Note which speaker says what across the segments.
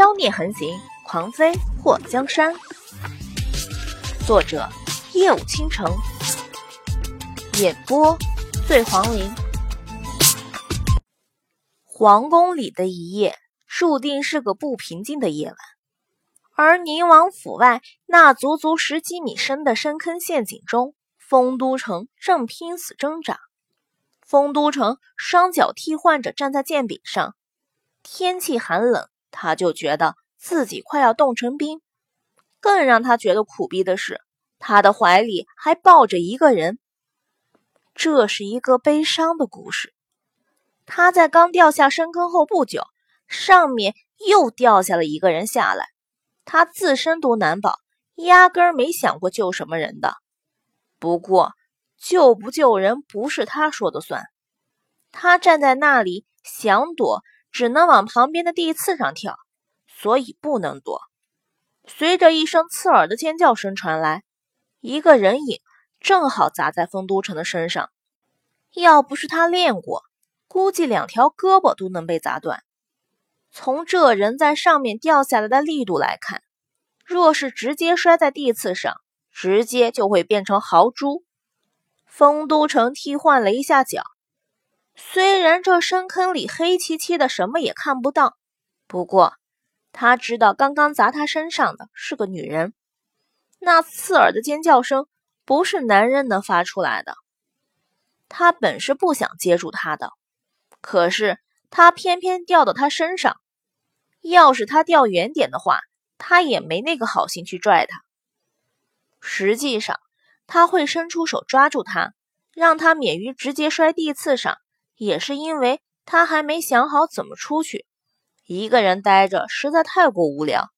Speaker 1: 妖孽横行，狂妃祸江山。作者：夜舞倾城，演播：醉黄林。皇宫里的一夜，注定是个不平静的夜晚。而宁王府外那足足十几米深的深坑陷阱中，丰都城正拼死挣扎。丰都城双脚替换着站在剑柄上，天气寒冷。他就觉得自己快要冻成冰，更让他觉得苦逼的是，他的怀里还抱着一个人。这是一个悲伤的故事。他在刚掉下深坑后不久，上面又掉下了一个人下来。他自身都难保，压根儿没想过救什么人的。不过，救不救人不是他说的算。他站在那里想躲。只能往旁边的地刺上跳，所以不能躲。随着一声刺耳的尖叫声传来，一个人影正好砸在丰都城的身上。要不是他练过，估计两条胳膊都能被砸断。从这人在上面掉下来的力度来看，若是直接摔在地刺上，直接就会变成豪猪。丰都城替换了一下脚。虽然这深坑里黑漆漆的，什么也看不到，不过他知道刚刚砸他身上的是个女人。那刺耳的尖叫声不是男人能发出来的。他本是不想接住她的，可是他偏偏掉到她身上。要是他掉远点的话，他也没那个好心去拽她。实际上，他会伸出手抓住她，让她免于直接摔地刺上。也是因为他还没想好怎么出去，一个人待着实在太过无聊。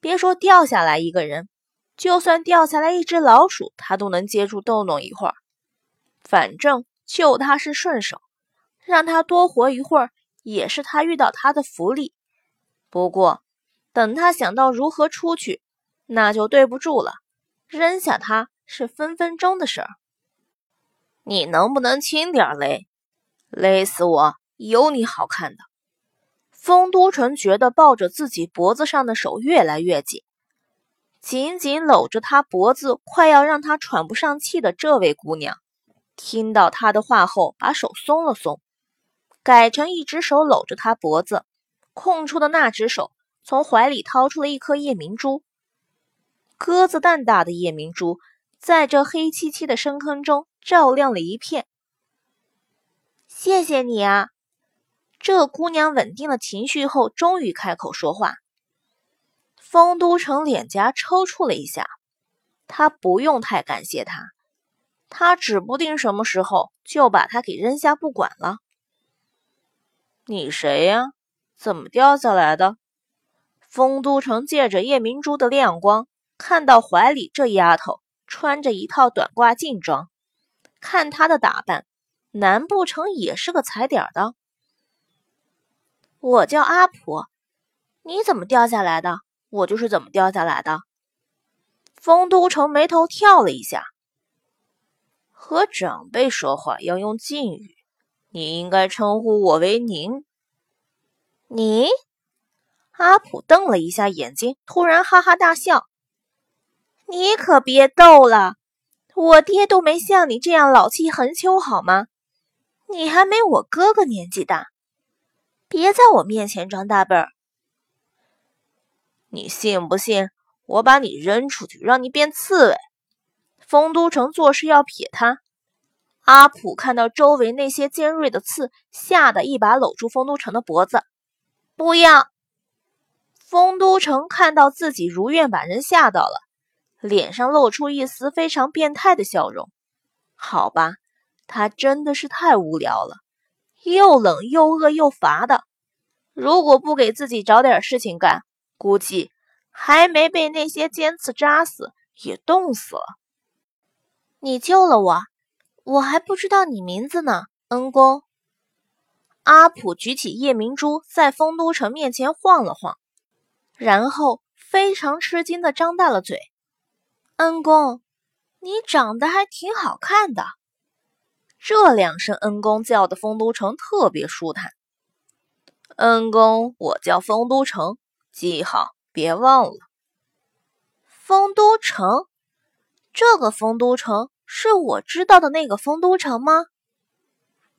Speaker 1: 别说掉下来一个人，就算掉下来一只老鼠，他都能接住逗弄一会儿。反正救他是顺手，让他多活一会儿也是他遇到他的福利。不过等他想到如何出去，那就对不住了。扔下他是分分钟的事儿。你能不能轻点嘞？勒死我！有你好看的。丰都城觉得抱着自己脖子上的手越来越紧，紧紧搂着他脖子，快要让他喘不上气的这位姑娘，听到他的话后，把手松了松，改成一只手搂着他脖子，空出的那只手从怀里掏出了一颗夜明珠，鸽子蛋大的夜明珠，在这黑漆漆的深坑中照亮了一片。谢谢你啊！这姑娘稳定了情绪后，终于开口说话。丰都城脸颊抽搐了一下，他不用太感谢他，他指不定什么时候就把他给扔下不管了。你谁呀？怎么掉下来的？丰都城借着夜明珠的亮光，看到怀里这丫头穿着一套短褂劲装，看她的打扮。难不成也是个踩点的？我叫阿普，你怎么掉下来的？我就是怎么掉下来的。丰都城眉头跳了一下。和长辈说话要用敬语，你应该称呼我为您。你？阿普瞪了一下眼睛，突然哈哈大笑。你可别逗了，我爹都没像你这样老气横秋，好吗？你还没我哥哥年纪大，别在我面前装大辈儿。你信不信我把你扔出去，让你变刺猬？丰都城做事要撇他。阿普看到周围那些尖锐的刺，吓得一把搂住丰都城的脖子。不要！丰都城看到自己如愿把人吓到了，脸上露出一丝非常变态的笑容。好吧。他真的是太无聊了，又冷又饿又乏的。如果不给自己找点事情干，估计还没被那些尖刺扎死，也冻死了。你救了我，我还不知道你名字呢，恩公。阿普举起夜明珠，在丰都城面前晃了晃，然后非常吃惊的张大了嘴：“恩公，你长得还挺好看的。”这两声恩公叫的丰都城特别舒坦。恩公，我叫丰都城，记好，别忘了。丰都城，这个丰都城是我知道的那个丰都城吗？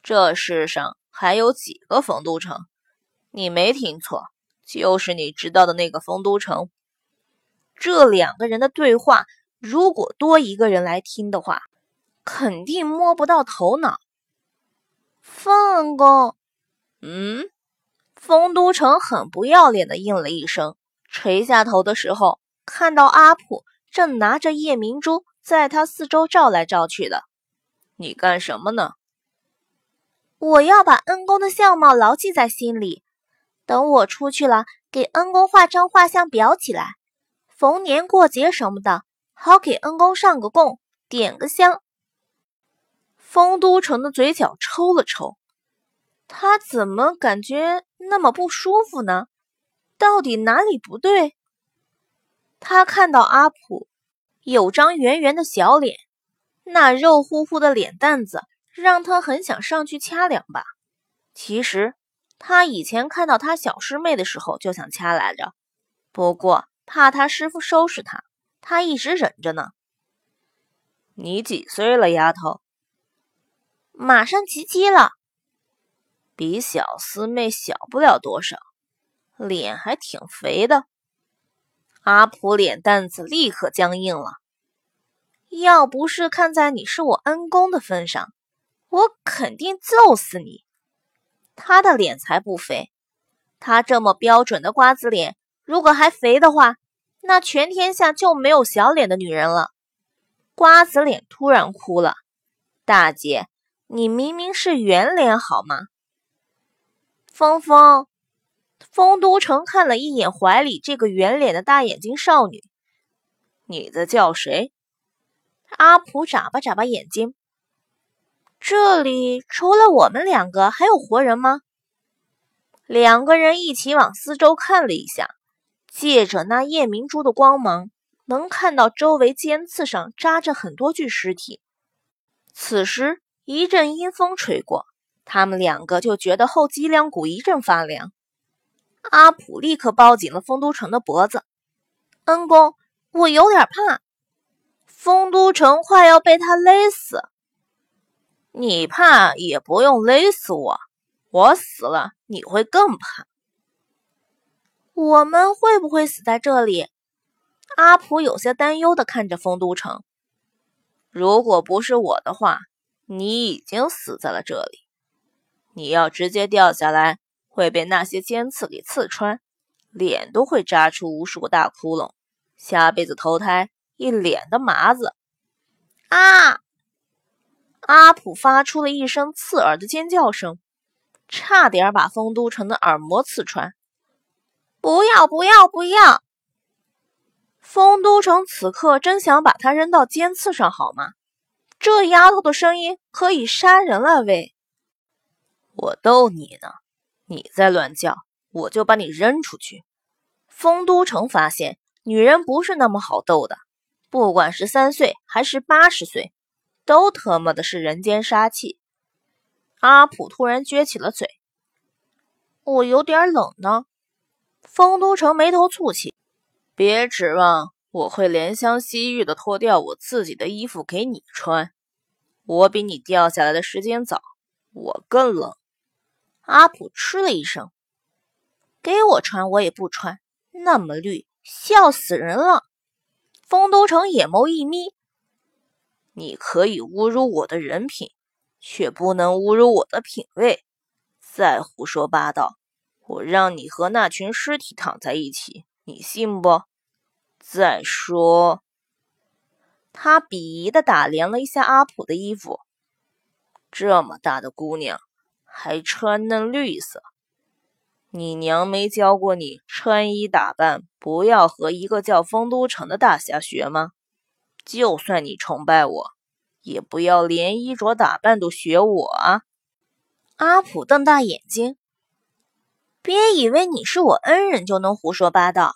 Speaker 1: 这世上还有几个丰都城？你没听错，就是你知道的那个丰都城。这两个人的对话，如果多一个人来听的话，肯定摸不到头脑。凤公，嗯，丰都城很不要脸的应了一声，垂下头的时候，看到阿普正拿着夜明珠在他四周照来照去的。你干什么呢？我要把恩公的相貌牢记在心里，等我出去了，给恩公画张画像裱起来，逢年过节什么的，好给恩公上个供，点个香。丰都城的嘴角抽了抽，他怎么感觉那么不舒服呢？到底哪里不对？他看到阿普有张圆圆的小脸，那肉乎乎的脸蛋子让他很想上去掐两把。其实他以前看到他小师妹的时候就想掐来着，不过怕他师傅收拾他，他一直忍着呢。你几岁了，丫头？马上七七了，比小师妹小不了多少，脸还挺肥的。阿普脸蛋子立刻僵硬了。要不是看在你是我恩公的份上，我肯定揍死你。他的脸才不肥，他这么标准的瓜子脸，如果还肥的话，那全天下就没有小脸的女人了。瓜子脸突然哭了，大姐。你明明是圆脸好吗？峰峰，丰都城看了一眼怀里这个圆脸的大眼睛少女，你在叫谁？阿普眨巴眨巴眼睛，这里除了我们两个，还有活人吗？两个人一起往四周看了一下，借着那夜明珠的光芒，能看到周围尖刺上扎着很多具尸体。此时。一阵阴风吹过，他们两个就觉得后脊梁骨一阵发凉。阿普立刻抱紧了丰都城的脖子：“恩公，我有点怕，丰都城快要被他勒死。你怕也不用勒死我，我死了你会更怕。我们会不会死在这里？”阿普有些担忧的看着丰都城：“如果不是我的话。”你已经死在了这里，你要直接掉下来，会被那些尖刺给刺穿，脸都会扎出无数个大窟窿，下辈子投胎一脸的麻子。啊！阿普发出了一声刺耳的尖叫声，差点把丰都城的耳膜刺穿。不要不要不要！丰都城此刻真想把他扔到尖刺上，好吗？这丫头的声音可以杀人了喂！我逗你呢，你再乱叫，我就把你扔出去。丰都城发现女人不是那么好逗的，不管是三岁还是八十岁，都特么的是人间杀气。阿普突然撅起了嘴，我有点冷呢。丰都城眉头蹙起，别指望。我会怜香惜玉的脱掉我自己的衣服给你穿，我比你掉下来的时间早，我更冷。阿普嗤了一声，给我穿我也不穿，那么绿，笑死人了。丰都城眼眸一眯，你可以侮辱我的人品，却不能侮辱我的品味。再胡说八道，我让你和那群尸体躺在一起，你信不？再说，他鄙夷的打量了一下阿普的衣服，这么大的姑娘还穿嫩绿色，你娘没教过你穿衣打扮不要和一个叫丰都城的大侠学吗？就算你崇拜我，也不要连衣着打扮都学我啊！阿普瞪大眼睛，别以为你是我恩人就能胡说八道。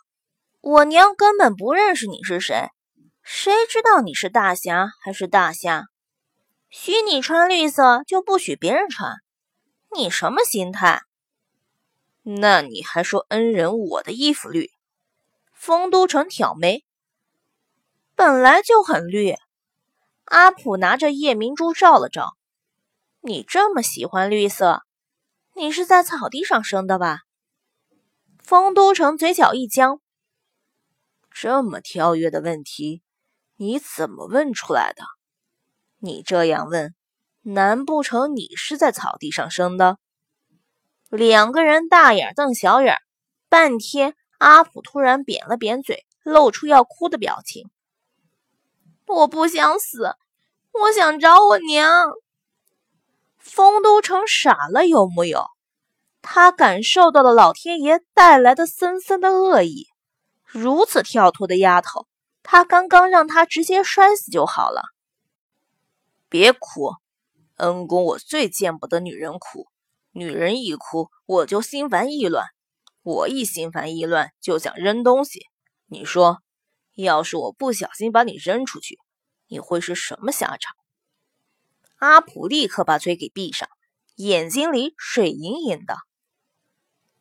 Speaker 1: 我娘根本不认识你是谁，谁知道你是大侠还是大侠？许你穿绿色就不许别人穿，你什么心态？那你还说恩人我的衣服绿？丰都城挑眉，本来就很绿。阿普拿着夜明珠照了照，你这么喜欢绿色，你是在草地上生的吧？丰都城嘴角一僵，
Speaker 2: 这么跳跃的问题，你怎么问出来的？你这样问，难不成你是在草地上生的？
Speaker 1: 两个人大眼瞪小眼，半天。阿普突然扁了扁嘴，露出要哭的表情。我不想死，我想找我娘。丰都城傻了，有木有？他感受到了老天爷带来的森森的恶意。如此跳脱的丫头，他刚刚让她直接摔死就好了。
Speaker 2: 别哭，恩公，我最见不得女人哭。女人一哭，我就心烦意乱。我一心烦意乱，就想扔东西。你说，要是我不小心把你扔出去，你会是什么下场？
Speaker 1: 阿普立刻把嘴给闭上，眼睛里水盈盈的。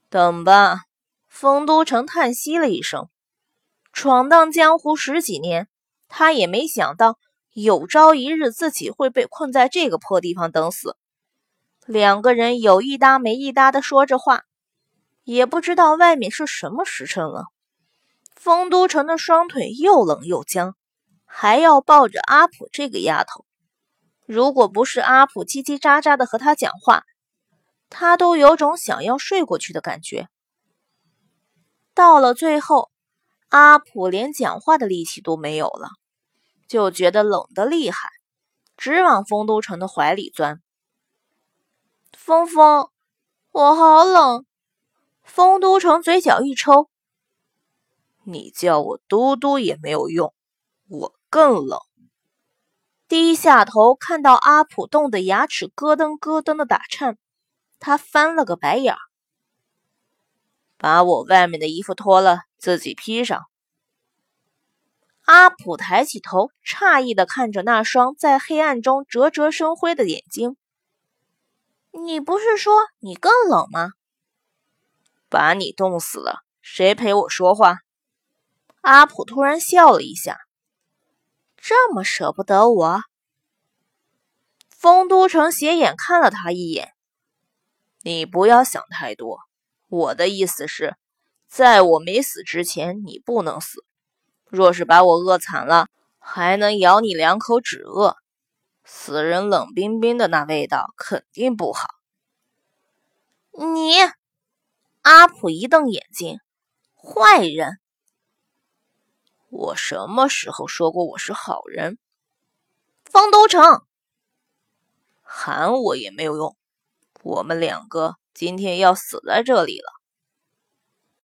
Speaker 2: 等吧。
Speaker 1: 丰都城叹息了一声，闯荡江湖十几年，他也没想到有朝一日自己会被困在这个破地方等死。两个人有一搭没一搭的说着话。也不知道外面是什么时辰了，丰都城的双腿又冷又僵，还要抱着阿普这个丫头。如果不是阿普叽叽喳喳的和他讲话，他都有种想要睡过去的感觉。到了最后，阿普连讲话的力气都没有了，就觉得冷的厉害，直往丰都城的怀里钻。峰峰，我好冷。丰都城嘴角一抽，
Speaker 2: 你叫我嘟嘟也没有用，我更冷。
Speaker 1: 低下头看到阿普冻得牙齿咯噔咯噔的打颤，他翻了个白眼儿，
Speaker 2: 把我外面的衣服脱了，自己披上。
Speaker 1: 阿普抬起头，诧异的看着那双在黑暗中灼灼生辉的眼睛，你不是说你更冷吗？
Speaker 2: 把你冻死了，谁陪我说话？
Speaker 1: 阿普突然笑了一下，这么舍不得我？丰都城斜眼看了他一眼，
Speaker 2: 你不要想太多。我的意思是，在我没死之前，你不能死。若是把我饿惨了，还能咬你两口止饿。死人冷冰冰的那味道肯定不好。
Speaker 1: 你。阿普一瞪眼睛，坏人！
Speaker 2: 我什么时候说过我是好人？
Speaker 1: 方都城，
Speaker 2: 喊我也没有用。我们两个今天要死在这里了。